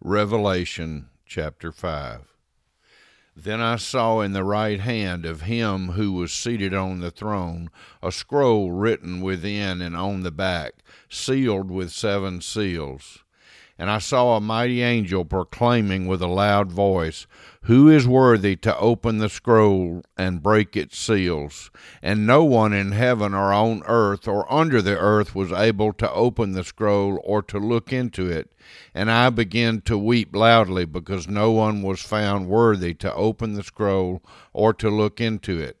Revelation chapter 5. Then I saw in the right hand of him who was seated on the throne a scroll written within and on the back, sealed with seven seals. And I saw a mighty angel proclaiming with a loud voice, Who is worthy to open the scroll and break its seals? And no one in heaven or on earth or under the earth was able to open the scroll or to look into it. And I began to weep loudly because no one was found worthy to open the scroll or to look into it.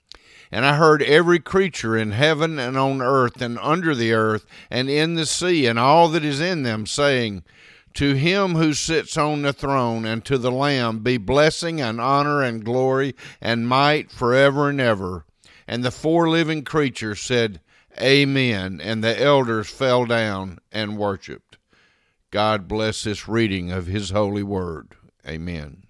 And I heard every creature in heaven and on earth and under the earth and in the sea and all that is in them saying, To him who sits on the throne and to the Lamb be blessing and honor and glory and might forever and ever. And the four living creatures said, Amen. And the elders fell down and worshiped. God bless this reading of his holy word. Amen.